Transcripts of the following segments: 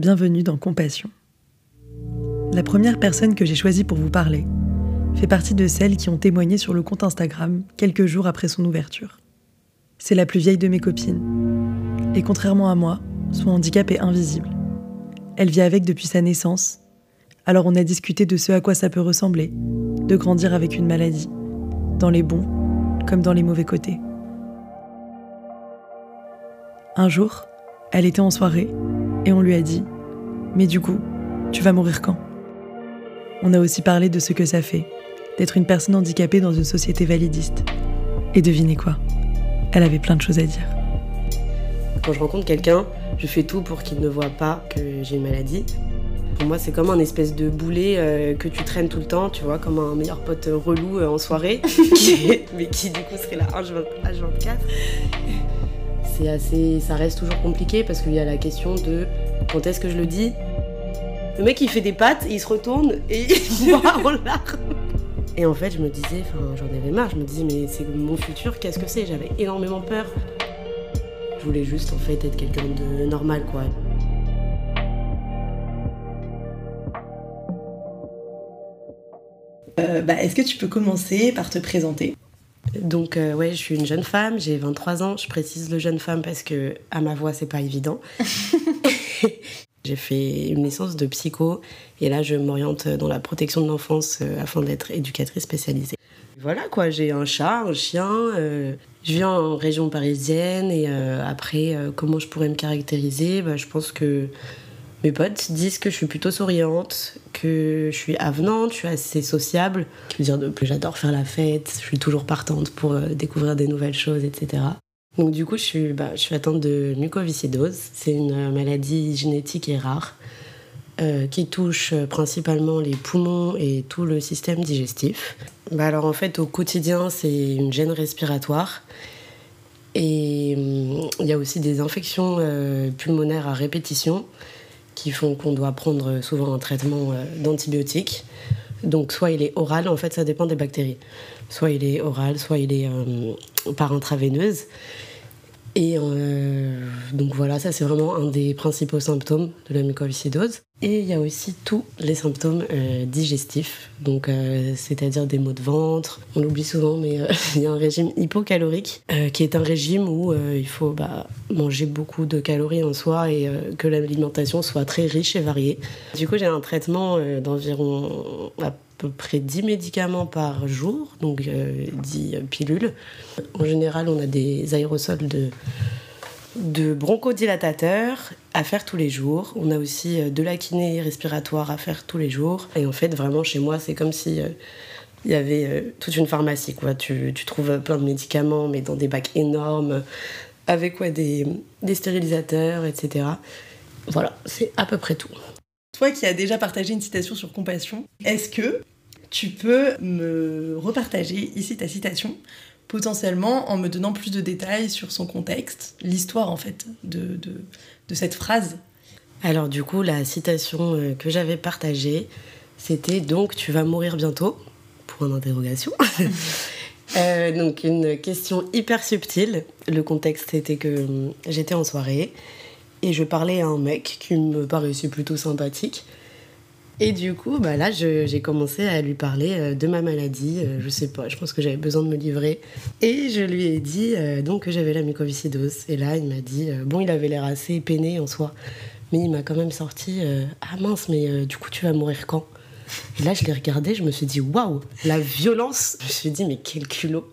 bienvenue dans Compassion. La première personne que j'ai choisie pour vous parler fait partie de celles qui ont témoigné sur le compte Instagram quelques jours après son ouverture. C'est la plus vieille de mes copines. Et contrairement à moi, son handicap est invisible. Elle vit avec depuis sa naissance, alors on a discuté de ce à quoi ça peut ressembler, de grandir avec une maladie, dans les bons comme dans les mauvais côtés. Un jour, elle était en soirée et on lui a dit ⁇ Mais du coup, tu vas mourir quand ?⁇ On a aussi parlé de ce que ça fait d'être une personne handicapée dans une société validiste. Et devinez quoi? Elle avait plein de choses à dire. Quand je rencontre quelqu'un, je fais tout pour qu'il ne voit pas que j'ai une maladie. Pour moi, c'est comme un espèce de boulet euh, que tu traînes tout le temps, tu vois, comme un meilleur pote relou euh, en soirée, mais qui du coup serait là H24. C'est assez, ça reste toujours compliqué parce qu'il y a la question de quand est-ce que je le dis. Le mec il fait des pattes, il se retourne et il voit en larmes. Et en fait, je me disais, enfin, j'en avais marre. Je me disais, mais c'est mon futur, qu'est-ce que c'est? J'avais énormément peur. Je voulais juste en fait être quelqu'un de normal, quoi. Euh, bah, Est-ce que tu peux commencer par te présenter? Donc euh, ouais, je suis une jeune femme, j'ai 23 ans. Je précise le jeune femme parce que à ma voix c'est pas évident. j'ai fait une licence de psycho et là je m'oriente dans la protection de l'enfance euh, afin d'être éducatrice spécialisée. Voilà quoi, j'ai un chat, un chien. je viens en région parisienne et après comment je pourrais me caractériser? Bah, Je pense que mes potes disent que je suis plutôt souriante, que je suis avenante, je suis assez sociable. Je veux dire j'adore faire la fête, je suis toujours partante pour euh, découvrir des nouvelles choses, etc. Donc du coup, je suis, bah, je suis atteinte de mucoviscidose. C'est une euh, maladie génétique et rare euh, qui touche principalement les poumons et tout le système digestif. Bah, alors en fait, au quotidien, c'est une gêne respiratoire. Et hum, il y a aussi des infections pulmonaires à répétition qui font qu'on doit prendre souvent un traitement euh, d'antibiotiques. Donc soit il est oral, en fait ça dépend des bactéries. Soit il est oral, soit il est euh, par intraveineuse. Et euh, donc voilà, ça c'est vraiment un des principaux symptômes de la mucoviscidose. Et il y a aussi tous les symptômes euh, digestifs, donc euh, c'est-à-dire des maux de ventre. On l'oublie souvent, mais il y a un régime hypocalorique qui est un régime où il faut bah, manger beaucoup de calories en soi et que l'alimentation soit très riche et variée. Du coup, j'ai un traitement d'environ près 10 médicaments par jour, donc 10 euh, pilules. En général, on a des aérosols de, bronchodilatateurs à faire tous les jours. On a aussi euh, de la kiné respiratoire à faire tous les jours. Et en fait, vraiment, chez moi, c'est comme si... Euh, il y avait toute une pharmacie. Tu, trouves plein de médicaments, mais dans des bacs énormes, avec quoi, des, des stérilisateurs, etc. Voilà, c'est à peu près tout. Toi qui as déjà partagé une citation sur compassion, est-ce que tu peux me repartager ici ta citation, potentiellement en me donnant plus de détails sur son contexte, l'histoire en fait de, cette phrase? Alors du coup, la citation euh, que j'avais partagée, c'était donc tu vas mourir bientôt, pour une interrogation. Euh, donc une question hyper subtile. Le contexte c'était que euh, j'étais en soirée et je parlais à un mec qui me paraissait plutôt sympathique. Et du coup, bah là, j'ai commencé à lui parler euh, de ma maladie. Euh, je sais pas, je pense que j'avais besoin de me livrer. Et je lui ai dit euh, donc que j'avais la mucoviscidose. Et là, il m'a dit bon, il avait l'air assez peiné en soi, mais il m'a quand même sorti ah mince, mais du coup, tu vas mourir quand? Et là, je l'ai regardé, je me suis dit waouh, la violence. Je me suis dit mais quel culot.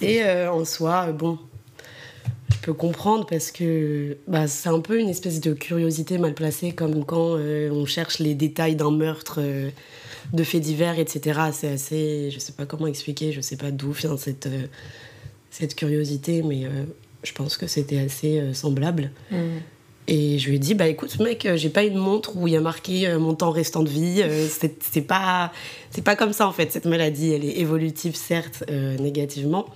Et en soi, bon, peux comprendre parce que bah, c'est un peu une espèce de curiosité mal placée, comme quand euh, on cherche les détails d'un meurtre euh, de faits divers, etc. C'est assez. Je sais pas comment expliquer, je sais pas d'où vient cette, euh, cette curiosité, mais je pense que c'était assez semblable. Mm. Et je lui ai dit, bah écoute, mec, j'ai pas une montre où il y a marqué mon temps restant de vie. c'est pas, pas comme ça en fait. Cette maladie, elle est évolutive, certes, négativement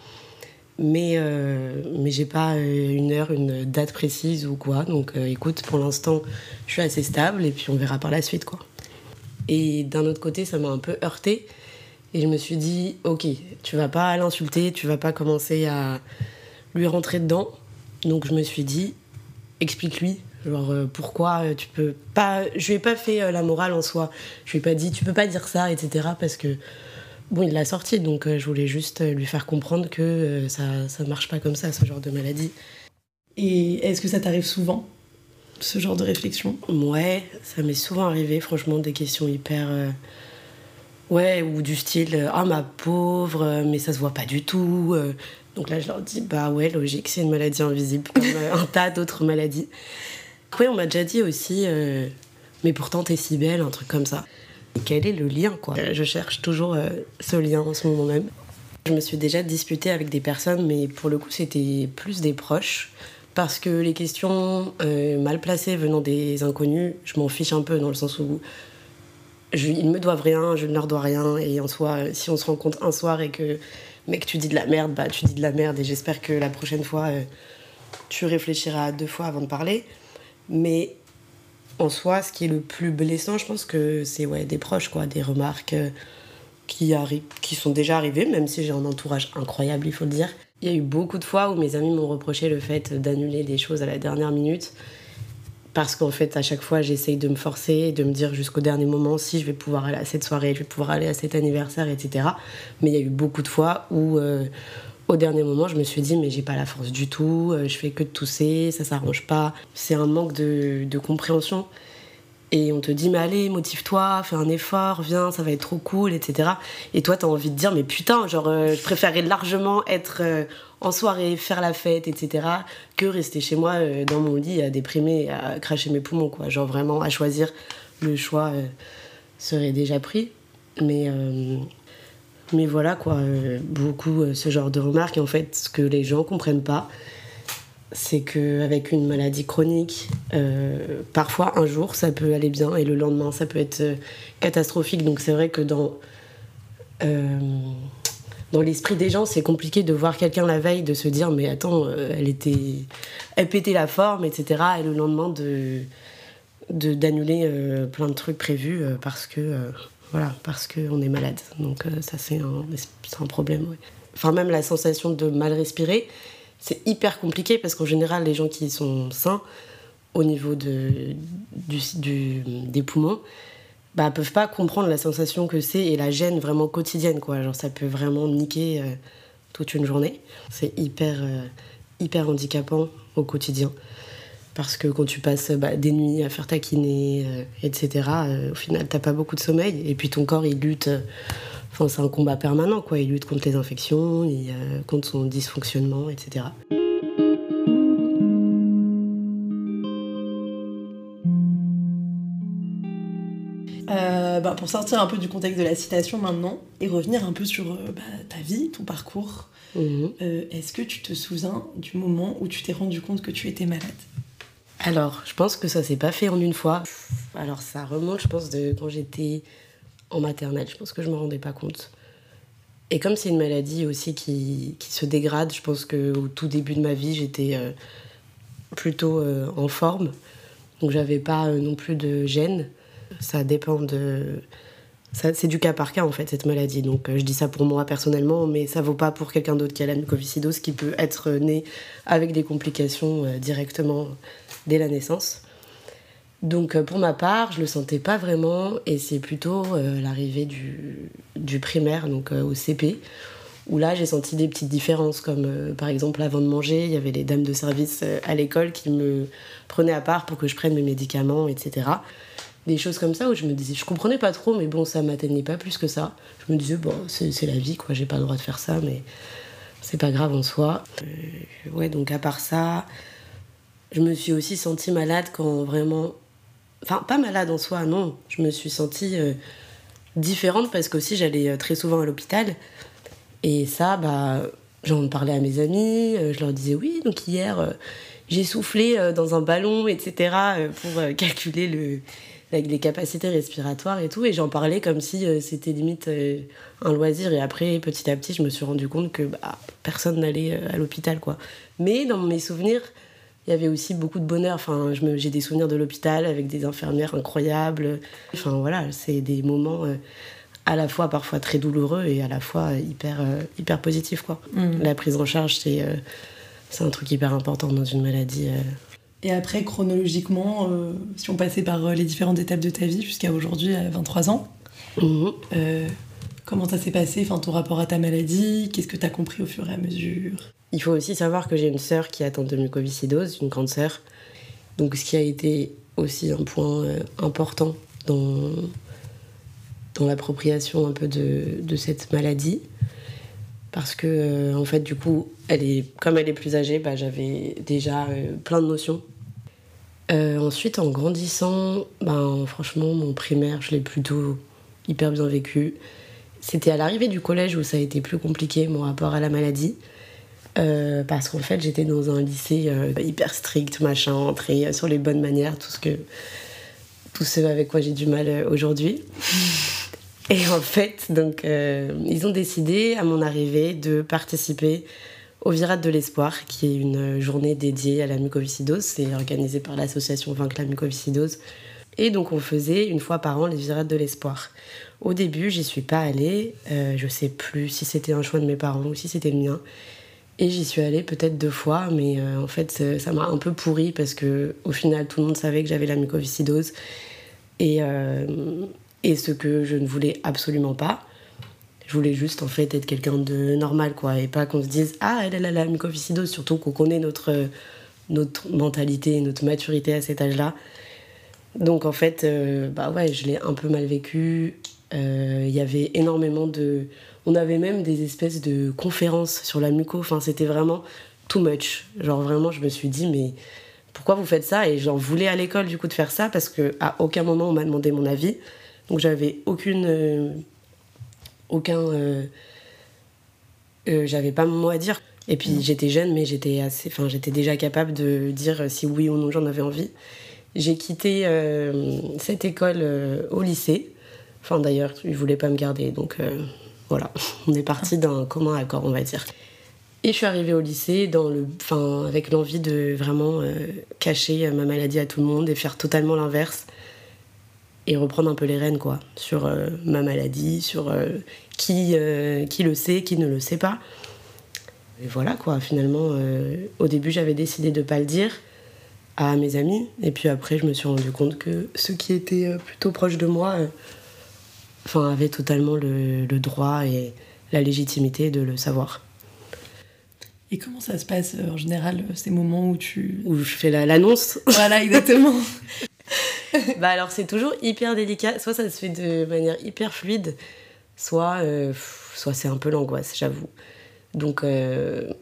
mais, euh, mais j'ai pas euh, une heure, une date précise ou quoi. Donc euh, écoute, pour l'instant, je suis assez stable et puis on verra par la suite quoi. Et d'un autre côté, ça m'a un peu heurté et je me suis dit, ok, tu vas pas l'insulter, tu vas pas commencer à lui rentrer dedans. Donc je me suis dit, explique-lui Genre, pourquoi tu peux pas. Je lui ai pas fait la morale en soi. Je lui ai pas dit, tu peux pas dire ça, etc. Parce que, bon, il l'a sorti, donc je voulais juste lui faire comprendre que ça, ça marche pas comme ça, ce genre de maladie. Et est-ce que ça t'arrive souvent, ce genre de réflexion? Ouais, ça m'est souvent arrivé, franchement, des questions hyper. Ouais, ou du style, ah ma pauvre, mais ça se voit pas du tout. Donc là, je leur dis, bah ouais, logique, c'est une maladie invisible, comme un tas d'autres maladies. Oui, on m'a déjà dit aussi, euh, mais pourtant t'es si belle, un truc comme ça. Quel est le lien, quoi Je cherche toujours euh, ce lien en ce moment même. Je me suis déjà disputée avec des personnes, mais pour le coup, c'était plus des proches. Parce que les questions euh, mal placées venant des inconnus, je m'en fiche un peu dans le sens où je, ils me doivent rien, je ne leur dois rien. Et en soi, si on se rencontre un soir et que, mec, tu dis de la merde, bah tu dis de la merde. Et j'espère que la prochaine fois, tu réfléchiras deux fois avant de parler. Mais en soi, ce qui est le plus blessant, je pense que c'est ouais, des proches, quoi, des remarques euh, qui, qui sont déjà arrivées, même si j'ai un entourage incroyable, il faut le dire. Il y a eu beaucoup de fois où mes amis m'ont reproché le fait d'annuler des choses à la dernière minute. Parce qu'en fait, à chaque fois, j'essaye de me forcer, de me dire jusqu'au dernier moment si je vais pouvoir aller à cette soirée, je vais pouvoir aller à cet anniversaire, etc. Mais il y a eu beaucoup de fois où, euh, au dernier moment, je me suis dit, mais j'ai pas la force du tout, euh, je fais que de tousser, ça s'arrange pas. C'est un manque de, compréhension. Et on te dit, mais allez, motive-toi, fais un effort, viens, ça va être trop cool, etc. Et toi, t'as envie de dire, mais putain, genre, euh, je préférerais largement être euh, en soirée, faire la fête, etc., que rester chez moi dans mon lit à déprimer, à cracher mes poumons, quoi. Genre, vraiment, à choisir, le choix serait déjà pris. Mais mais voilà, quoi, euh, beaucoup euh, ce genre de remarques. Et en fait, ce que les gens comprennent pas, c'est qu'avec une maladie chronique, euh, parfois un jour ça peut aller bien et le lendemain ça peut être catastrophique. Donc c'est vrai que dans, dans l'esprit des gens, c'est compliqué de voir quelqu'un la veille, de se dire mais attends, elle était, elle pétait la forme, etc. Et le lendemain de d'annuler plein de trucs prévus parce que voilà, parce qu'on est malade. Donc euh, ça, c'est un, problème. Enfin, même la sensation de mal respirer, c'est hyper compliqué parce qu'en général, les gens qui sont sains, au niveau de, des poumons, bah, peuvent pas comprendre la sensation que c'est et la gêne vraiment quotidienne. Quoi. Genre, ça peut vraiment niquer euh, toute une journée. C'est hyper, euh, hyper handicapant au quotidien parce que quand tu passes bah, des nuits à faire taquiner, euh, etc., euh, au final, t'as pas beaucoup de sommeil. Et puis ton corps, il lutte. Euh, enfin, c'est un combat permanent, quoi. Il lutte contre les infections, il, contre son dysfonctionnement, etc. Bah, pour sortir un peu du contexte de la citation maintenant et revenir un peu sur bah, ta vie, ton parcours, mhm. est-ce que tu te souviens du moment où tu t'es rendu compte que tu étais malade? Alors, je pense que ça s'est pas fait en une fois. Alors, ça remonte, je pense, de quand j'étais en maternelle. Je pense que je me rendais pas compte. Et comme c'est une maladie aussi qui, se dégrade, je pense qu'au tout début de ma vie, j'étais euh, plutôt euh, en forme. Donc, j'avais pas euh, non plus de gêne. Ça dépend de. C'est du cas par cas en fait cette maladie. Donc je dis ça pour moi personnellement, mais ça vaut pas pour quelqu'un d'autre qui a la mucoviscidose qui peut être né avec des complications directement dès la naissance. Donc euh, pour ma part, je le sentais pas vraiment et c'est plutôt euh, l'arrivée du, du, primaire, donc euh, au CP, où là j'ai senti des petites différences, comme par exemple avant de manger, il y avait les dames de service à l'école qui me prenaient à part pour que je prenne mes médicaments, etc. Des choses comme ça où je me disais, je comprenais pas trop, mais bon, ça m'atteignait pas plus que ça. Je me disais, bon, c'est la vie, quoi, j'ai pas le droit de faire ça, mais c'est pas grave en soi. ouais, donc à part ça, je me suis aussi sentie malade quand vraiment. Enfin, pas malade en soi, non. Je me suis sentie euh, différente parce qu'aussi j'allais euh, très souvent à l'hôpital. Et ça, bah, j'en parlais à mes amis, euh, je leur disais oui, donc hier, j'ai soufflé dans un ballon, etc., pour calculer le, les capacités respiratoires et tout. Et j'en parlais comme si c'était limite un loisir. Et après, petit à petit, je me suis rendu compte que bah, personne n'allait à l'hôpital, quoi. Mais dans mes souvenirs, il y avait aussi beaucoup de bonheur. Enfin, j'ai des souvenirs de l'hôpital avec des infirmières incroyables. Enfin voilà, c'est des moments euh, à la fois parfois très douloureux et à la fois hyper, euh, hyper positifs. Quoi. Mm. La prise en charge, c'est euh, c'est un truc hyper important dans une maladie Et après, chronologiquement, si on passait par les différentes étapes de ta vie jusqu'à aujourd'hui, à 23 ans, Mhm. comment ça s'est passé, enfin, ton rapport à ta maladie, qu'est-ce que tu as compris au fur et à mesure? Il faut aussi savoir que j'ai une sœur qui est atteinte de mucoviscidose, une grande sœur. Donc ce qui a été aussi un point euh, important dans, dans l'appropriation un peu de, de cette maladie. Parce que, euh, en fait, du coup, elle est, comme elle est plus âgée, bah, j'avais déjà euh, plein de notions. Euh, ensuite, en grandissant, ben, franchement, mon primaire, je l'ai plutôt hyper bien vécu. C'était à l'arrivée du collège où ça a été plus compliqué, mon rapport à la maladie. Parce qu'en fait, j'étais dans un lycée hyper strict, machin, entré sur les bonnes manières, tout ce que. Tout ce avec quoi j'ai du mal aujourd'hui. Et en fait, donc, euh, ils ont décidé, à mon arrivée, de participer au Virate de l'Espoir, qui est une journée dédiée à la mucoviscidose. C'est organisé par l'association Vaincre la mucoviscidose. Et donc, on faisait une fois par an les Virates de l'Espoir. Au début, j'y suis pas allée. Euh, je sais plus si c'était un choix de mes parents ou si c'était le mien. Et j'y suis allée peut-être deux fois, mais euh, en fait, ça- ça m'a un peu pourri parce que au final, tout le monde savait que j'avais la mucoviscidose. Et, euh, et ce que je ne voulais absolument pas. Je voulais juste en fait être quelqu'un de normal, quoi, et pas qu'on se dise Ah, elle, a la mucoviscidose, surtout qu'on connaît notre, notre mentalité, notre maturité à cet âge-là. Donc en fait, euh, bah ouais, je l'ai un peu mal vécu. Euh, Il y avait énormément de. On avait même des espèces de conférences sur la muco. Enfin, c'était vraiment too much. Genre vraiment, je me suis dit, mais pourquoi vous faites ça? Et j'en voulais à l'école du coup de faire ça parce que à aucun moment on m'a demandé mon avis. Donc j'avais aucune. euh, aucun. euh, euh, j'avais pas mon mot à dire. Et puis j'étais jeune, mais j'étais assez. Enfin, j'étais déjà capable de dire si oui ou non j'en avais envie. J'ai quitté cette école au lycée. Enfin, d'ailleurs, ils voulaient pas me garder, donc voilà. On est parti d'un commun accord, on va dire. Et je suis arrivée au lycée dans le, enfin, avec l'envie de vraiment cacher ma maladie à tout le monde et faire totalement l'inverse. Et reprendre un peu les rênes, quoi, sur euh, ma maladie, sur euh, qui, euh, qui le sait, qui ne le sait pas. Et voilà, quoi, finalement, au début, j'avais décidé de pas le dire à mes amis. Et puis après, je me suis rendu compte que ceux qui étaient plutôt proches de moi enfin, avaient totalement le, le droit et la légitimité de le savoir. Et comment ça se passe en général, ces moments où tu... Où je fais la- l'annonce? Voilà, exactement. bah alors, c'est toujours hyper délicat. Soit ça se fait de manière hyper fluide, soit, euh, c'est un peu l'angoisse, j'avoue. Donc, euh,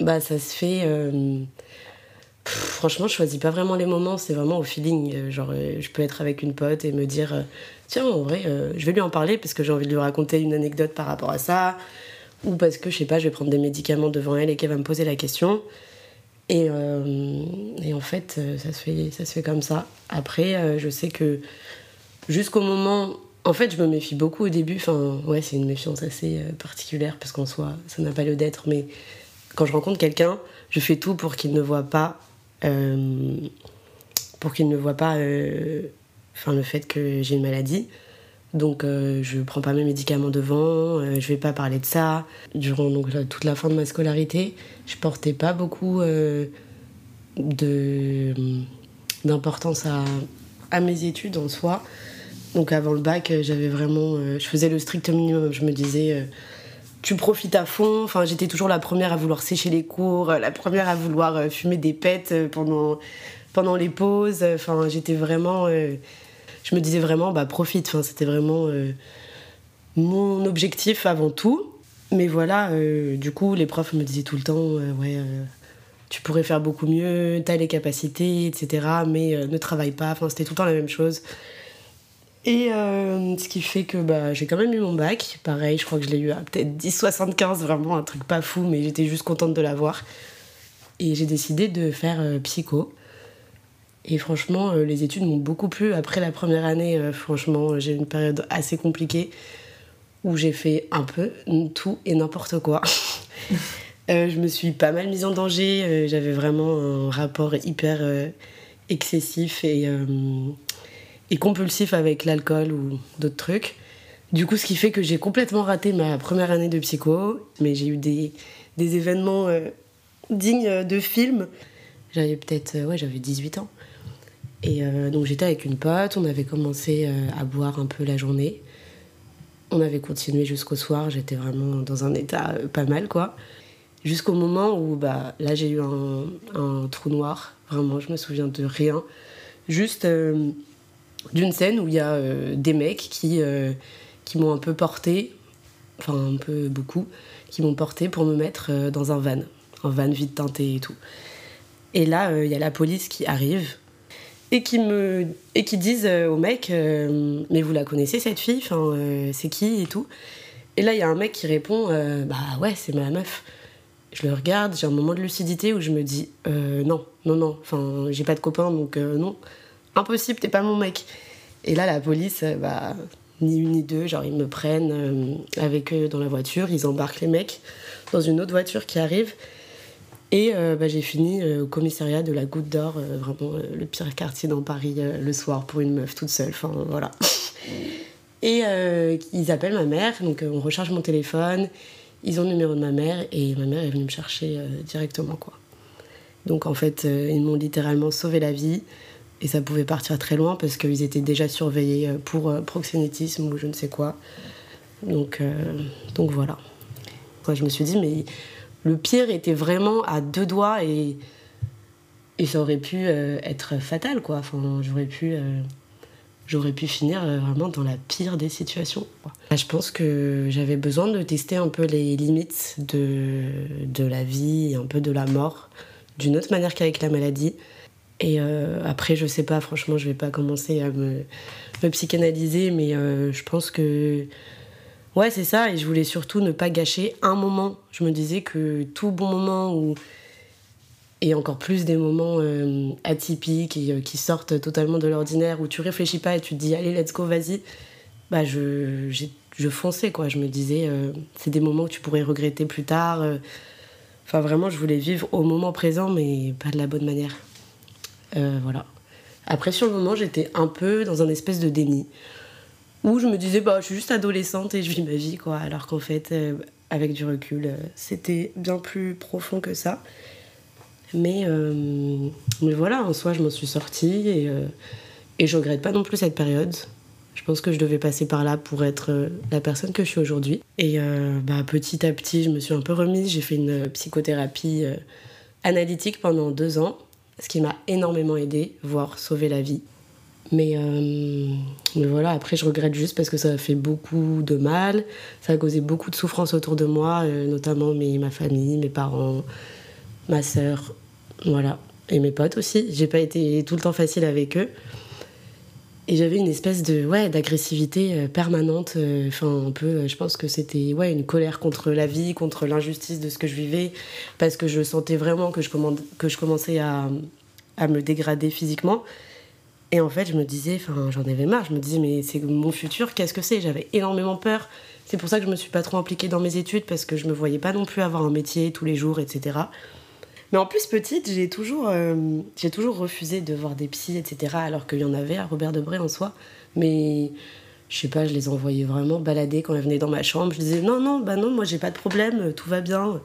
bah ça se fait. euh, franchement, je choisis pas vraiment les moments, c'est vraiment au feeling. Genre, je peux être avec une pote et me dire tiens, en vrai, je vais lui en parler parce que j'ai envie de lui raconter une anecdote par rapport à ça. Ou parce que, je sais pas, je vais prendre des médicaments devant elle et qu'elle va me poser la question. Et, euh, et en fait, euh, ça se, fait, ça se fait comme ça. Après, euh, je sais que jusqu'au moment. En fait, je me méfie beaucoup au début. Enfin, ouais, c'est une méfiance assez particulière parce qu'en soi, ça n'a pas lieu d'être. Mais quand je rencontre quelqu'un, je fais tout pour qu'il ne voit pas. pour qu'il ne voit pas enfin, le fait que j'ai une maladie. Donc, euh, je prends pas mes médicaments devant, euh, je vais pas parler de ça. Durant donc, toute la fin de ma scolarité, je portais pas beaucoup euh, d'importance à, à mes études en soi. Donc avant le bac, euh, j'avais vraiment, euh, je faisais le strict minimum. Je me disais, euh, tu profites à fond. Enfin, j'étais toujours la première à vouloir sécher les cours, la première à vouloir fumer des pets pendant pendant les pauses. Enfin, j'étais vraiment, je me disais vraiment, bah profite. Enfin, c'était vraiment euh, mon objectif avant tout. Mais voilà, euh, du coup, les profs me disaient tout le temps, euh, ouais. tu pourrais faire beaucoup mieux, t'as les capacités, etc. Mais ne travaille pas. Enfin, c'était tout le temps la même chose. Et ce qui fait que bah, j'ai quand même eu mon bac. Pareil, je crois que je l'ai eu à peut-être 10,75, vraiment un truc pas fou, mais j'étais juste contente de l'avoir. Et j'ai décidé de faire psycho. Et franchement, euh, les études m'ont beaucoup plu. Après la première année, euh, franchement, j'ai eu une période assez compliquée où j'ai fait un peu tout et n'importe quoi. Euh, je me suis pas mal mise en danger. J'avais vraiment un rapport hyper excessif et, compulsif avec l'alcool ou d'autres trucs. Du coup, ce qui fait que j'ai complètement raté ma première année de psycho, mais j'ai eu des, des événements dignes de film. J'avais peut-être, ouais, j'avais 18 ans. Et donc j'étais avec une pote, on avait commencé à boire un peu la journée. On avait continué jusqu'au soir, j'étais vraiment dans un état pas mal, quoi. Jusqu'au moment où, bah, là, j'ai eu un, trou noir. Vraiment, je me souviens de rien. Juste d'une scène où il y a des mecs qui, qui m'ont un peu porté, enfin un peu beaucoup, qui m'ont porté pour me mettre euh, dans un van, un van vide teinté et tout. Et là, euh, il y a la police qui arrive et qui me et qui disent euh, au mec mais vous la connaissez cette fille enfin c'est qui et tout et là il y a un mec qui répond bah ouais c'est ma meuf je le regarde j'ai un moment de lucidité où je me dis non non non enfin j'ai pas de copain donc non impossible t'es pas mon mec et là la police bah ni une ni deux. Genre, ils me prennent euh, avec eux dans la voiture, ils embarquent les mecs dans une autre voiture qui arrive. Et euh, bah, j'ai fini euh, au commissariat de la Goutte d'Or, vraiment le pire quartier dans Paris le soir pour une meuf toute seule. Enfin, voilà. Et ils appellent ma mère, donc on recharge mon téléphone, ils ont le numéro de ma mère et ma mère est venue me chercher directement, quoi. Donc en fait, ils m'ont littéralement sauvé la vie. Et ça pouvait partir très loin parce qu'ils étaient déjà surveillés euh, pour euh, proxénétisme ou je ne sais quoi. Donc, euh, donc voilà. je me suis dit, mais le pire était vraiment à deux doigts et, et ça aurait pu être fatal, quoi. Enfin, j'aurais pu, j'aurais pu finir vraiment dans la pire des situations. Je pense que j'avais besoin de tester un peu les limites de, de la vie et un peu de la mort d'une autre manière qu'avec la maladie. Et euh, après, je sais pas, franchement, je vais pas commencer à me, me psychanalyser, mais euh, je pense que. Ouais, c'est ça, et je voulais surtout ne pas gâcher un moment. Je me disais que tout bon moment, ou et encore plus des moments euh, atypiques et qui sortent totalement de l'ordinaire, où tu réfléchis pas et tu te dis, allez, let's go, vas-y, bah je, je fonçais, quoi. Je me disais, c'est des moments que tu pourrais regretter plus tard. Enfin, vraiment, je voulais vivre au moment présent, mais pas de la bonne manière. Euh, voilà. Après, sur le moment, j'étais un peu dans un espèce de déni. Où je me disais, bah, je suis juste adolescente et je vis ma vie, quoi. Alors qu'en fait, euh, avec du recul, euh, c'était bien plus profond que ça. Mais, mais voilà, en soi, je m'en suis sortie et, et je regrette pas non plus cette période. Je pense que je devais passer par là pour être la personne que je suis aujourd'hui. Et bah, petit à petit, je me suis un peu remise. J'ai fait une psychothérapie analytique pendant deux ans ce qui m'a énormément aidé, voire sauvé la vie. Mais, euh, mais, voilà, après je regrette juste parce que ça a fait beaucoup de mal, ça a causé beaucoup de souffrance autour de moi, euh, notamment mes, ma famille, mes parents, ma sœur, voilà, et mes potes aussi. J'ai pas été tout le temps facile avec eux. Et j'avais une espèce de ouais d'agressivité euh, permanente. Enfin, un peu, je pense que c'était ouais une colère contre la vie, contre l'injustice de ce que je vivais, parce que je sentais vraiment que je, que je commençais à, à me dégrader physiquement. Et en fait, je me disais, enfin, j'en avais marre. Je me disais, mais c'est mon futur, qu'est-ce que c'est? J'avais énormément peur. C'est pour ça que je me suis pas trop impliquée dans mes études parce que je me voyais pas non plus avoir un métier tous les jours, etc. Mais en plus, petite, j'ai toujours, euh, toujours refusé de voir des psys, etc. Alors qu'il y en avait à Robert Debré en soi. Mais je sais pas, je les envoyais vraiment balader quand elles venaient dans ma chambre. Je disais, non, non, bah non, moi j'ai pas de problème, tout va bien.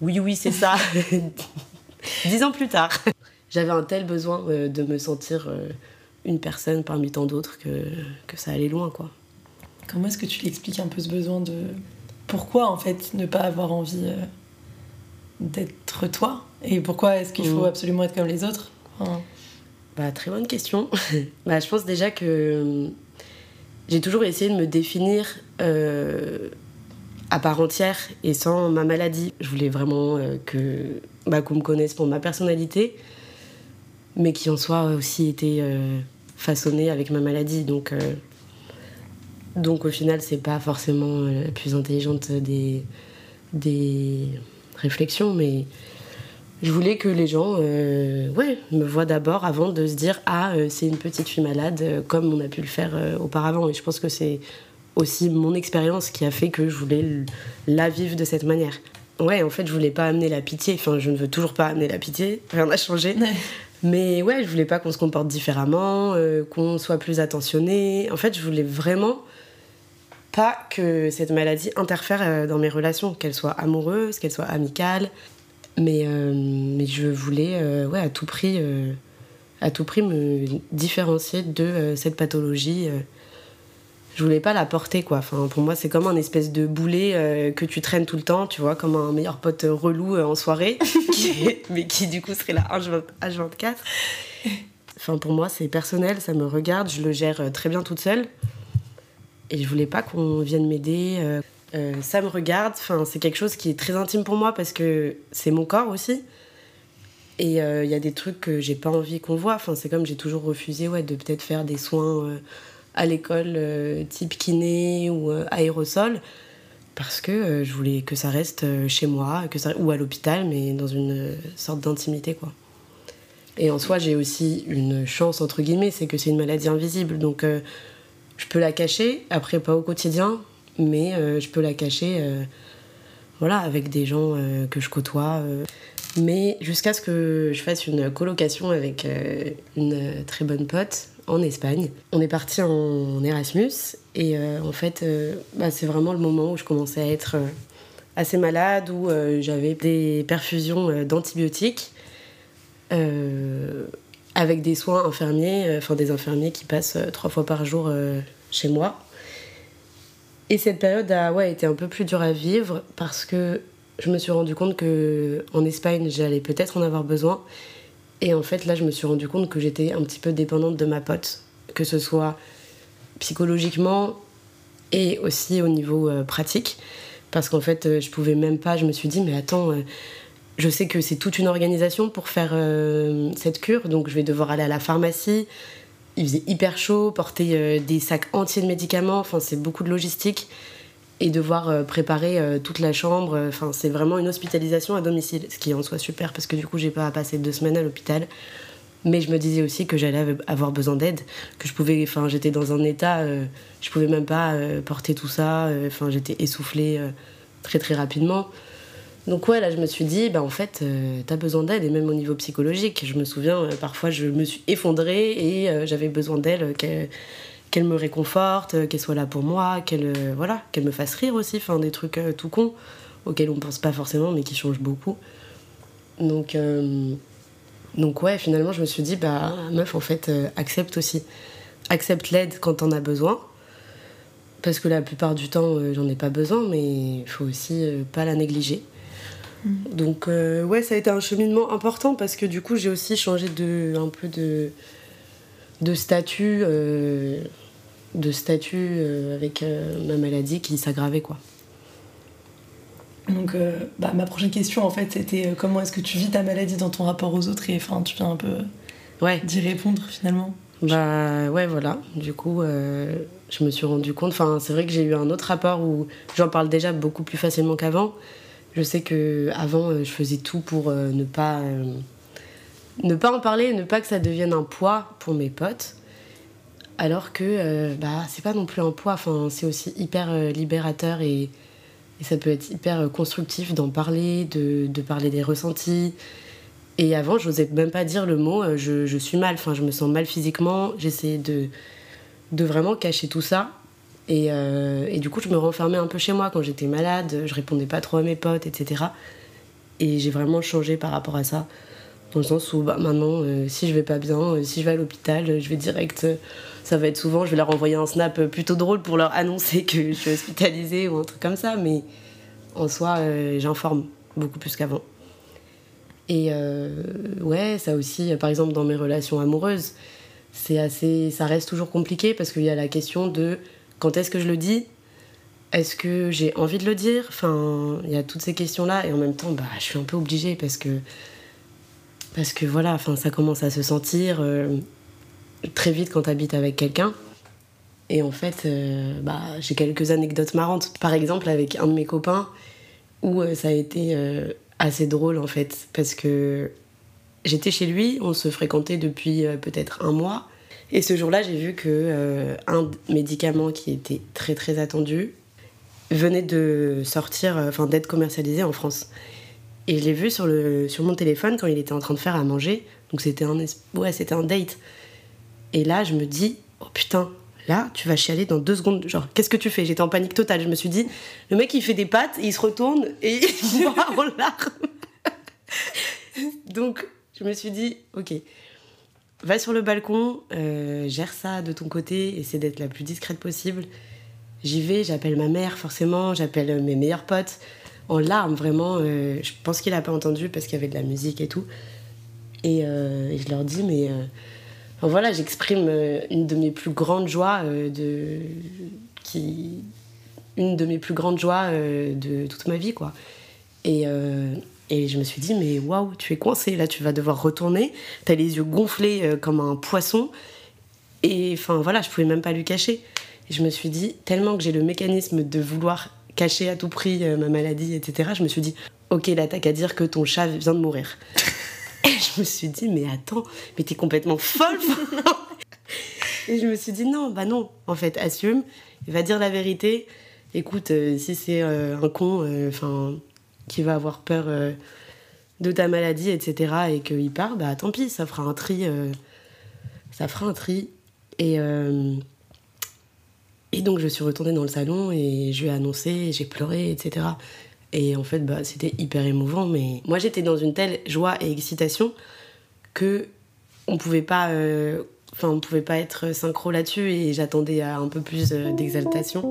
Oui, oui, c'est ça. Dix ans plus tard. J'avais un tel besoin euh, de me sentir euh, une personne parmi tant d'autres que, que ça allait loin, quoi. Comment est-ce que tu l'expliques un peu ce besoin de... Pourquoi, en fait, ne pas avoir envie d'être toi? Et pourquoi est-ce qu'il faut mm. absolument être comme les autres? Bah, Très bonne question. bah, je pense déjà que euh, j'ai toujours essayé de me définir euh, à part entière et sans ma maladie. Je voulais vraiment euh, que bah, qu'on me connaisse pour ma personnalité, mais qui en soit aussi été façonné avec ma maladie. Donc, donc au final, c'est pas forcément la plus intelligente des, des réflexion, mais je voulais que les gens euh, ouais, me voient d'abord avant de se dire Ah, euh, c'est une petite fille malade, euh, comme on a pu le faire auparavant. Et je pense que c'est aussi mon expérience qui a fait que je voulais la vivre de cette manière. Ouais, en fait, je voulais pas amener la pitié. Enfin, je ne veux toujours pas amener la pitié. Rien n'a changé. Mais ouais, je voulais pas qu'on se comporte différemment, qu'on soit plus attentionné. En fait, je voulais vraiment pas que cette maladie interfère euh, dans mes relations, qu'elles soient amoureuses, qu'elles soient amicales. Mais, mais je voulais à tout prix à tout prix me différencier de cette pathologie je voulais pas la porter quoi. Enfin, pour moi, c'est comme un espèce de boulet euh, que tu traînes tout le temps, tu vois, comme un meilleur pote relou euh, en soirée, mais qui du coup serait là H24. Enfin, pour moi, c'est personnel, ça me regarde, je le gère euh, très bien toute seule. Et je voulais pas qu'on vienne m'aider. ça me regarde, enfin, c'est quelque chose qui est très intime pour moi parce que c'est mon corps aussi. Et il y a des trucs que j'ai pas envie qu'on voit. Enfin, c'est comme j'ai toujours refusé ouais, de peut-être faire des soins à l'école euh, type kiné ou euh, aérosol parce que euh, je voulais que ça reste chez moi que ça, ou à l'hôpital mais dans une sorte d'intimité quoi. Et en soi j'ai aussi une chance entre guillemets c'est que c'est une maladie invisible donc je peux la cacher après pas au quotidien mais je peux la cacher voilà avec des gens que je côtoie mais jusqu'à ce que je fasse une colocation avec une très bonne pote en Espagne. On est parti en Erasmus et euh, en fait, euh, bah, c'est vraiment le moment où je commençais à être euh, assez malade, où j'avais des perfusions d'antibiotiques avec des soins infirmiers, enfin des infirmiers qui passent trois fois par jour chez moi. Et cette période a ouais, été un peu plus dure à vivre parce que je me suis rendu compte que en Espagne, j'allais peut-être en avoir besoin et en fait, là, je me suis rendu compte que j'étais un petit peu dépendante de ma pote, que ce soit psychologiquement et aussi au niveau euh, pratique. Parce qu'en fait, euh, je pouvais même pas, je me suis dit, mais attends, euh, je sais que c'est toute une organisation pour faire cette cure, donc je vais devoir aller à la pharmacie. Il faisait hyper chaud, porter des sacs entiers de médicaments, enfin, c'est beaucoup de logistique et devoir euh, préparer euh, toute la chambre. Enfin, c'est vraiment une hospitalisation à domicile, ce qui en soit super parce que du coup, j'ai pas à passer deux semaines à l'hôpital. Mais je me disais aussi que j'allais avoir besoin d'aide, que je pouvais, enfin, j'étais dans un état, euh, je pouvais même pas porter tout ça. Enfin, j'étais essoufflée très très rapidement. Donc ouais, là, je me suis dit, bah en fait, t'as besoin d'aide et même au niveau psychologique. Je me souviens, parfois, je me suis effondrée et j'avais besoin d'elle qu'elle me réconforte, euh, qu'elle soit là pour moi, qu'elle euh, voilà, qu'elle me fasse rire aussi, enfin des trucs euh, tout cons auxquels on pense pas forcément mais qui changent beaucoup. Donc donc ouais, finalement je me suis dit bah meuf en fait accepte aussi. Accepte l'aide quand t'en as besoin. Parce que la plupart du temps j'en ai pas besoin mais il faut aussi pas la négliger. Mm. Donc ouais, ça a été un cheminement important parce que du coup j'ai aussi changé de un peu de de statut, euh, de statut euh, avec euh, ma maladie qui s'aggravait quoi. Donc bah, ma prochaine question en fait c'était comment est-ce que tu vis ta maladie dans ton rapport aux autres? Et enfin tu viens un peu ouais. d'y répondre finalement. Bah ouais voilà, du coup je me suis rendu compte, enfin c'est vrai que j'ai eu un autre rapport où j'en parle déjà beaucoup plus facilement qu'avant. Je sais que avant je faisais tout pour ne pas ne pas en parler, ne pas que ça devienne un poids pour mes potes. Alors que euh, bah, c'est pas non plus un poids, enfin, c'est aussi hyper euh, libérateur et, ça peut être hyper euh, constructif d'en parler, de, parler des ressentis. Et avant, je n'osais même pas dire le mot je, suis mal, enfin, je me sens mal physiquement, j'essayais de, de vraiment cacher tout ça. Et, et, du coup, je me renfermais un peu chez moi quand j'étais malade, je répondais pas trop à mes potes, etc. Et j'ai vraiment changé par rapport à ça. Dans le sens où bah, maintenant, euh, si je vais pas bien, euh, si je vais à l'hôpital, euh, je vais direct. ça va être souvent, je vais leur envoyer un snap plutôt drôle pour leur annoncer que je suis hospitalisée ou un truc comme ça. Mais en soi, j'informe beaucoup plus qu'avant. Et ouais, ça aussi, par exemple, dans mes relations amoureuses, c'est assez, ça reste toujours compliqué parce qu'il y a la question de quand est-ce que je le dis? Est-ce que j'ai envie de le dire? Enfin, il y a toutes ces questions-là et en même temps, bah, je suis un peu obligée parce que parce que voilà, enfin, ça commence à se sentir euh, très vite quand tu habites avec quelqu'un. Et en fait, euh, bah, j'ai quelques anecdotes marrantes. Par exemple, avec un de mes copains, où euh, ça a été assez drôle en fait, parce que j'étais chez lui, on se fréquentait depuis peut-être un mois. Et ce jour-là, j'ai vu que un médicament qui était très très attendu venait de sortir, enfin d'être commercialisé en France. Et je l'ai vu sur, le, sur mon téléphone quand il était en train de faire à manger. Donc c'était un, ouais, c'était un date. Et là, je me dis, oh putain, là, tu vas chialer dans deux secondes. Genre, qu'est-ce que tu fais? J'étais en panique totale. Je me suis dit, le mec, il fait des pattes, il se retourne et il voit en larmes. Donc, je me suis dit, ok, va sur le balcon, euh, gère ça de ton côté, essaie d'être la plus discrète possible. J'y vais, j'appelle ma mère, forcément, j'appelle mes meilleurs potes, en larmes, vraiment. Euh, je pense qu'il a pas entendu parce qu'il y avait de la musique et tout. Et, euh, je leur dis, mais enfin, voilà, j'exprime une de mes plus grandes joies de qui une de mes plus grandes joies de toute ma vie, quoi. Et, et je me suis dit, mais waouh, tu es coincé, là, tu vas devoir retourner. T'as les yeux gonflés euh, comme un poisson. Et enfin, voilà, je pouvais même pas lui cacher. Et je me suis dit, tellement que j'ai le mécanisme de vouloir cacher à tout prix euh, ma maladie, etc., je me suis dit, ok, là, t'as qu'à dire que ton chat vient de mourir. et je me suis dit, mais attends, mais t'es complètement folle Et je me suis dit, non, bah non, en fait, assume, il va dire la vérité. Écoute, euh, si c'est un con, enfin qui va avoir peur euh, de ta maladie, etc., et qu'il part, bah tant pis, ça fera un tri. Euh, ça fera un tri. Et, euh, et donc, je suis retournée dans le salon et je lui ai annoncé, j'ai pleuré, etc. Et en fait, bah, c'était hyper émouvant, mais moi, j'étais dans une telle joie et excitation que on pouvait pas. On pouvait pas être synchro là-dessus et j'attendais un peu plus d'exaltation.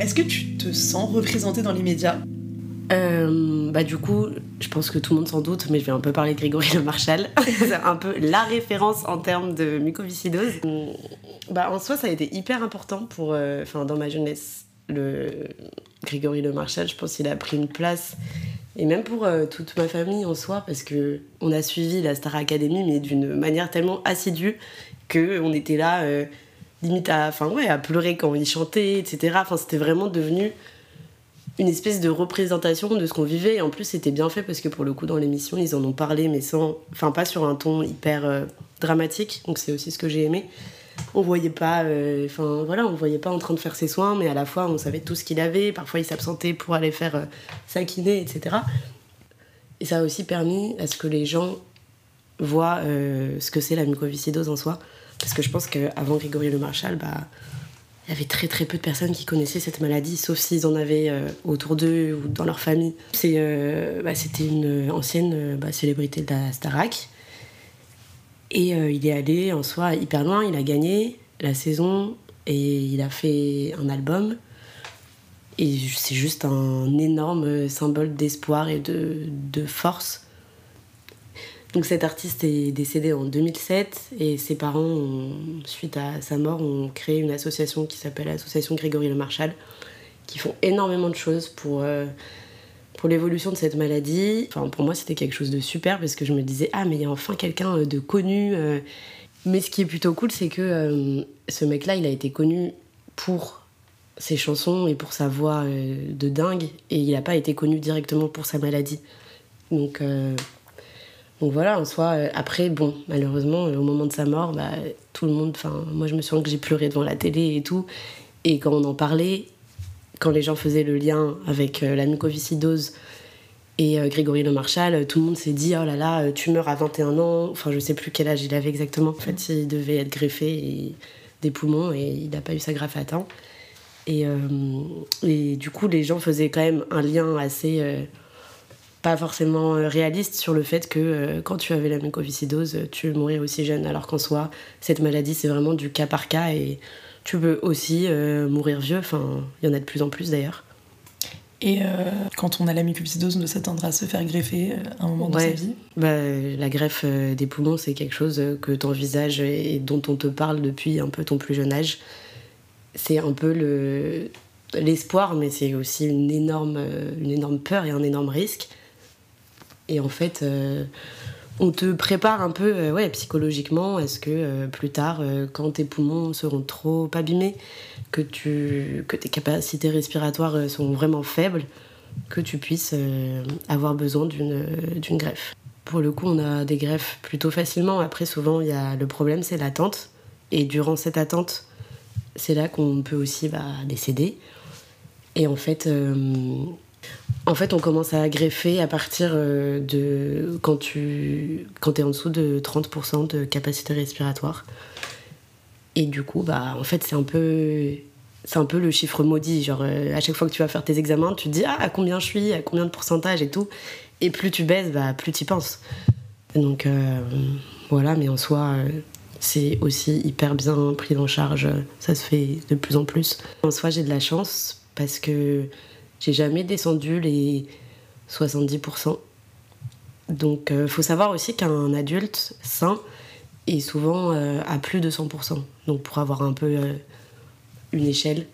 Est-ce que tu te sens représentée dans les médias? Euh, bah du coup, je pense que tout le monde s'en doute, mais je vais un peu parler de Grégory Le Marchal. c'est un peu la référence en termes de mucoviscidose. Bah en soi, ça a été hyper important pour, euh, dans ma jeunesse, le Grégory Le Marchal. Je pense qu'il a pris une place et même pour euh, toute ma famille en soi, parce que on a suivi la Star Academy, mais d'une manière tellement assidue que on était là limite à, ouais, à pleurer quand il chantait, etc. C'était vraiment devenu une espèce de représentation de ce qu'on vivait. Et en plus, c'était bien fait parce que pour le coup, dans l'émission, ils en ont parlé, mais sans. Enfin, pas sur un ton hyper euh, dramatique. Donc, c'est aussi ce que j'ai aimé. On voyait pas. Euh, voilà, on voyait pas en train de faire ses soins, mais à la fois, on savait tout ce qu'il avait. Parfois, il s'absentait pour aller faire euh, sa kiné, etc. Et ça a aussi permis à ce que les gens voient ce que c'est la mucoviscidose en soi. Parce que je pense qu'avant Grégory Le Marchal, bah, il y avait très très peu de personnes qui connaissaient cette maladie, sauf s'ils en avaient euh, autour d'eux ou dans leur famille. C'est, euh, bah, c'était une ancienne euh, bah, célébrité de Starac. Et il est allé en soi hyper loin, il a gagné la saison et il a fait un album. Et c'est juste un énorme symbole d'espoir et de, de force donc cet artiste est décédé en 2007 et ses parents, suite à sa mort, ont créé une association qui s'appelle l'Association Grégory Le Marchal, qui font énormément de choses pour, euh, pour l'évolution de cette maladie. Enfin, pour moi, c'était quelque chose de super parce que je me disais, ah, mais il y a enfin quelqu'un euh, de connu. Euh. Mais ce qui est plutôt cool, c'est que ce mec-là, il a été connu pour ses chansons et pour sa voix de dingue et il n'a pas été connu directement pour sa maladie. Donc donc voilà, en soi, euh, après, bon, malheureusement, euh, au moment de sa mort, bah, tout le monde, enfin, moi je me souviens que j'ai pleuré devant la télé et tout. Et quand on en parlait, quand les gens faisaient le lien avec euh, la mucoviscidose et Grégory Le Marchal, tout le monde s'est dit, oh là là, tu meurs à 21 ans. Enfin, je sais plus quel âge il avait exactement. En fait, il devait être greffé des poumons et il n'a pas eu sa greffe à temps. Et, du coup, les gens faisaient quand même un lien assez pas forcément euh, réaliste sur le fait que euh, quand tu avais la mucoviscidose, tu mourais aussi jeune, alors qu'en soi, cette maladie, c'est vraiment du cas par cas et tu peux aussi euh, mourir vieux. Enfin, il y en a de plus en plus d'ailleurs. Et quand on a la mucoviscidose, on doit s'attendre à se faire greffer à un moment de sa vie bah, La greffe des poumons, c'est quelque chose que tu envisages et dont on te parle depuis un peu ton plus jeune âge. C'est un peu le l'espoir, mais c'est aussi une énorme, une énorme peur et un énorme risque. Et en fait, euh, on te prépare un peu euh, ouais, psychologiquement à ce que euh, plus tard, quand tes poumons seront trop abîmés, que, tu, que tes capacités respiratoires sont vraiment faibles, que tu puisses avoir besoin d'une greffe. Pour le coup, on a des greffes plutôt facilement. Après, souvent, y a, le problème, c'est l'attente. Et durant cette attente, c'est là qu'on peut aussi bah, décéder. Et en fait, en fait, on commence à greffer à partir euh, de quand tu quand es en dessous de 30% de capacité respiratoire. Et du coup, bah, en fait, c'est un peu c'est un peu le chiffre maudit. Genre, euh, à chaque fois que tu vas faire tes examens, tu te dis ah, à combien je suis, à combien de pourcentage et tout. Et plus tu baisses, bah, plus tu penses. Donc euh, voilà, mais en soi, c'est aussi hyper bien pris en charge. Ça se fait de plus en plus. En soi, j'ai de la chance parce que j'ai jamais descendu les 70%. Donc, il faut savoir aussi qu'un adulte sain est souvent à plus de 100%. Donc, pour avoir un peu une échelle.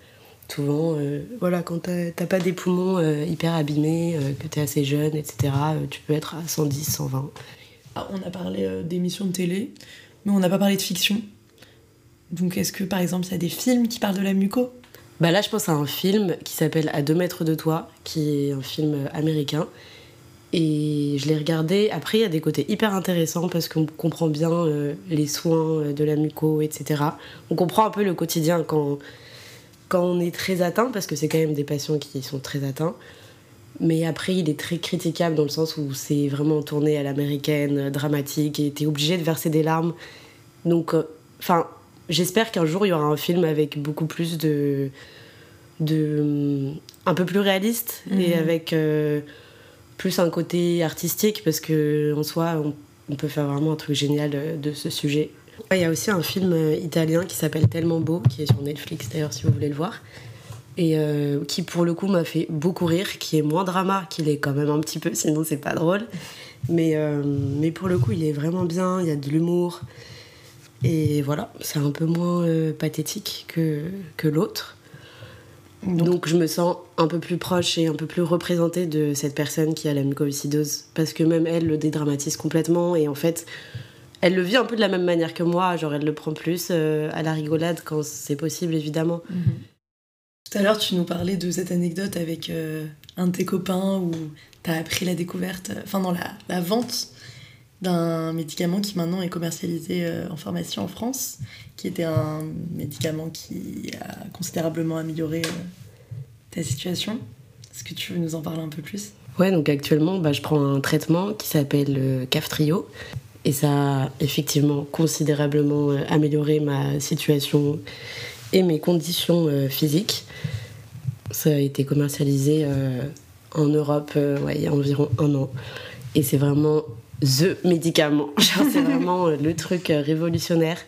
Souvent, euh, voilà, quand t'as pas des poumons euh, hyper abîmés, euh, que t'es assez jeune, etc., tu peux être à 110, 120. Ah, on a parlé d'émissions de télé, mais on n'a pas parlé de fiction. Donc est-ce que par exemple il y a des films qui parlent de la muco? Bah là je pense à un film qui s'appelle À deux mètres de toi, qui est un film américain. Et je l'ai regardé. Après, il y a des côtés hyper intéressants parce qu'on comprend bien les soins de la muco, etc. On comprend un peu le quotidien quand quand on est très atteint, parce que c'est quand même des patients qui sont très atteints. Mais après, il est très critiquable dans le sens où c'est vraiment tourné à l'américaine, dramatique, et t'es obligé de verser des larmes. Donc, euh, enfin, j'espère qu'un jour il y aura un film avec beaucoup plus de. de un peu plus réaliste et mhm. avec euh, plus un côté artistique, parce que en soi, on, on peut faire vraiment un truc génial euh, de ce sujet. Il y a aussi un film euh, italien qui s'appelle Tellement beau, qui est sur Netflix d'ailleurs si vous voulez le voir, et euh, qui pour le coup m'a fait beaucoup rire, qui est moins drama qu'il est quand même un petit peu, sinon c'est pas drôle. Mais, euh, mais pour le coup, il est vraiment bien, il y a de l'humour. Et voilà, c'est un peu moins pathétique que, que l'autre. Donc je me sens un peu plus proche et un peu plus représentée de cette personne qui a la mucoviscidose. Parce que même elle le dédramatise complètement. Et en fait, elle le vit un peu de la même manière que moi, genre elle le prend plus euh, à la rigolade quand c'est possible évidemment. Mhm. Tout à l'heure tu nous parlais de cette anecdote avec euh, un de tes copains où tu as appris la découverte, euh, enfin dans la, la vente d'un médicament qui maintenant est commercialisé en pharmacie en France, qui était un médicament qui a considérablement amélioré ta situation. Est-ce que tu veux nous en parler un peu plus? Ouais, donc actuellement, bah, je prends un traitement qui s'appelle Caftrio, et ça a effectivement considérablement euh, amélioré ma situation et mes conditions euh, physiques. Ça a été commercialisé euh, en Europe il y a environ un an. Et c'est vraiment THE médicament. c'est vraiment le truc révolutionnaire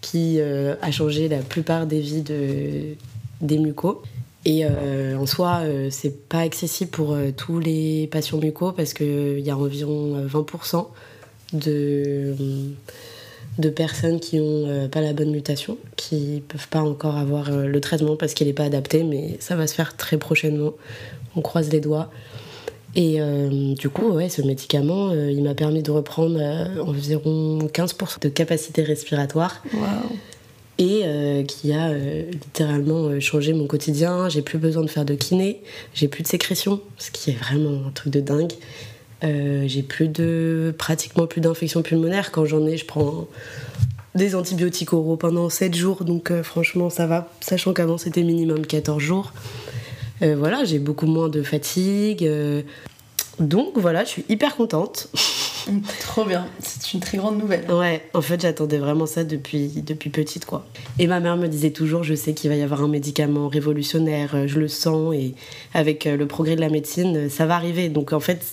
qui a changé la plupart des vies de, des mucos. Et en soi, c'est pas accessible pour tous les patients mucos parce qu'il y a environ 20% de, de personnes qui n'ont euh, pas la bonne mutation, qui peuvent pas encore avoir euh, le traitement parce qu'il n'est pas adapté, mais ça va se faire très prochainement. On croise les doigts. Et euh, du coup, ouais, ce médicament, il m'a permis de reprendre environ 15% de capacité respiratoire. Et qui a littéralement changé mon quotidien. J'ai plus besoin de faire de kiné, j'ai plus de sécrétion, ce qui est vraiment un truc de dingue. Euh, j'ai plus de pratiquement plus d'infections pulmonaires. Quand j'en ai, je prends des antibiotiques oraux pendant 7 jours, donc euh, franchement ça va, sachant qu'avant c'était minimum 14 jours. Euh, voilà, j'ai beaucoup moins de fatigue. donc voilà, je suis hyper contente. Trop bien, c'est une très grande nouvelle. Ouais, en fait j'attendais vraiment ça depuis, depuis petite quoi. Et ma mère me disait toujours, je sais qu'il va y avoir un médicament révolutionnaire, je le sens, et avec le progrès de la médecine, ça va arriver. Donc en fait,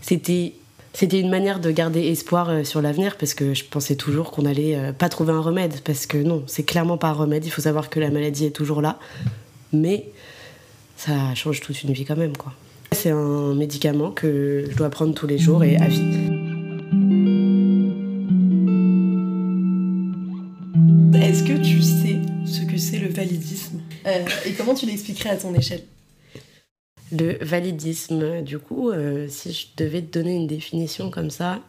c'était c'était une manière de garder espoir euh, sur l'avenir parce que je pensais toujours qu'on allait euh, pas trouver un remède parce que non, c'est clairement pas un remède. Il faut savoir que la maladie est toujours là, mais ça change toute une vie quand même quoi. C'est un médicament que je dois prendre tous les jours et à vie. Est-ce que tu sais ce que c'est le validisme? Euh, et comment tu l'expliquerais à ton échelle? Le validisme, du coup, euh, si je devais te donner une définition comme ça,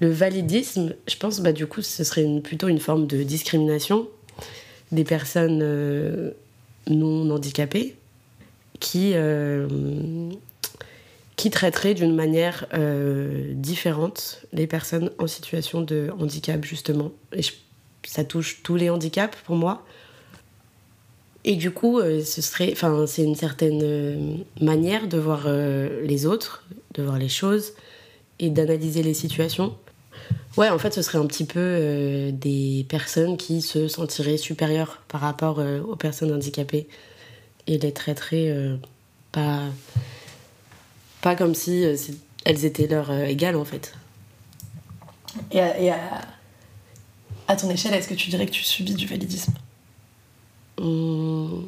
le validisme, je pense, bah, du coup, ce serait plutôt une forme de discrimination des personnes euh, non handicapées qui, euh, qui d'une manière différente les personnes en situation de handicap, justement. Et ça touche tous les handicaps pour moi. Et du coup, euh, ce c'est une certaine euh, manière de voir euh, les autres, de voir les choses et d'analyser les situations. Ouais, en fait, ce serait un petit peu euh, des personnes qui se sentiraient supérieures par rapport euh, aux personnes handicapées et les traiteraient euh, pas, pas comme si elles étaient leur égales, en fait. Et, à, à, ton échelle, est-ce que tu dirais que tu subis du validisme? Mmh.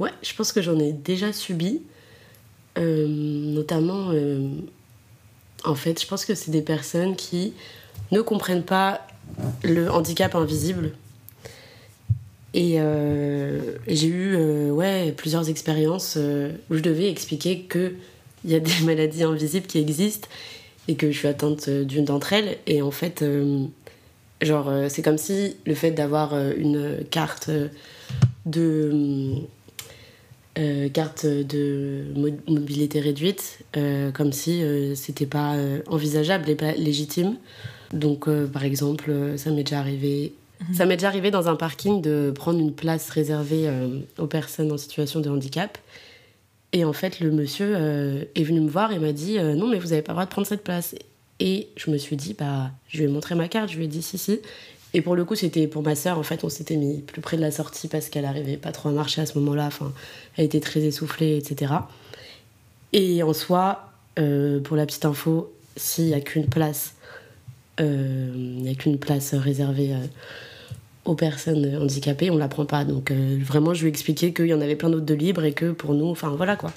Ouais, je pense que j'en ai déjà subi, notamment en fait, je pense que c'est des personnes qui ne comprennent pas le handicap invisible. Et, euh, j'ai eu euh, plusieurs expériences euh, où je devais expliquer qu'il y a des maladies invisibles qui existent et que je suis atteinte d'une d'entre elles. Et en fait, genre, c'est comme si le fait d'avoir une carte de euh, carte de mobilité réduite, euh, comme si euh, c'était pas envisageable et pas légitime. Donc, par exemple, ça m'est déjà arrivé. Mhm. Ça m'est déjà arrivé dans un parking de prendre une place réservée aux personnes en situation de handicap. Et en fait, le monsieur est venu me voir et m'a dit Non, mais vous n'avez pas le droit de prendre cette place. Et je me suis dit Bah, je lui ai montré ma carte, je lui ai dit Si, si. Et pour le coup, c'était pour ma sœur, en fait, on s'était mis plus près de la sortie parce qu'elle arrivait pas trop à marcher à ce moment-là. Enfin, elle était très essoufflée, etc. Et en soi, euh, pour la petite info, s'il n'y a qu'une place, euh, il qu'une place réservée euh, aux personnes handicapées, on la prend pas. Donc vraiment, je lui ai expliqué qu'il y en avait plein d'autres de libres et que pour nous, enfin voilà quoi.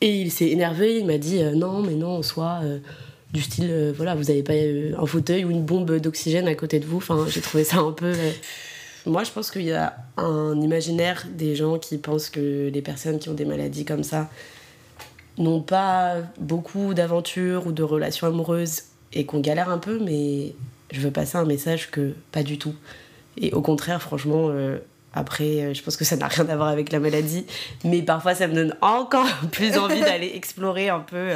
Et il s'est énervé, il m'a dit non, mais non, en soi du style, euh, voilà, vous n'avez pas euh, un fauteuil ou une bombe d'oxygène à côté de vous. Enfin, j'ai trouvé ça un peu. Euh, moi, je pense qu'il y a un imaginaire des gens qui pensent que les personnes qui ont des maladies comme ça n'ont pas beaucoup d'aventures ou de relations amoureuses et qu'on galère un peu, mais je veux passer un message que pas du tout. Et au contraire, franchement, après, je pense que ça n'a rien à voir avec la maladie, mais parfois ça me donne encore plus envie d'aller explorer un peu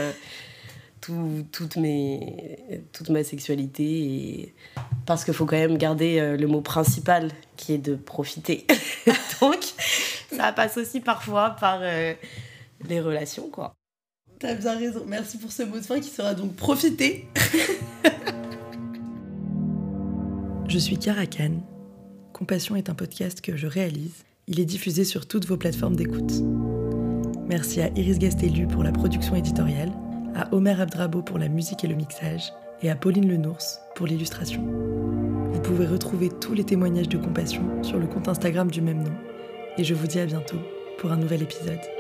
toute, mes, toute ma sexualité. Et... Parce qu'il faut quand même garder euh, le mot principal qui est de profiter. Donc, ça passe aussi parfois par euh, les relations, quoi. T'as bien raison. Merci pour ce mot de fin qui sera donc profiter. je suis Cara Compassion est un podcast que je réalise. Il est diffusé sur toutes vos plateformes d'écoute. Merci à Iris Gastelu pour la production éditoriale à Omer Abdrabo pour la musique et le mixage, et à Pauline Lenours pour l'illustration. Vous pouvez retrouver tous les témoignages de compassion sur le compte Instagram du même nom, et je vous dis à bientôt pour un nouvel épisode.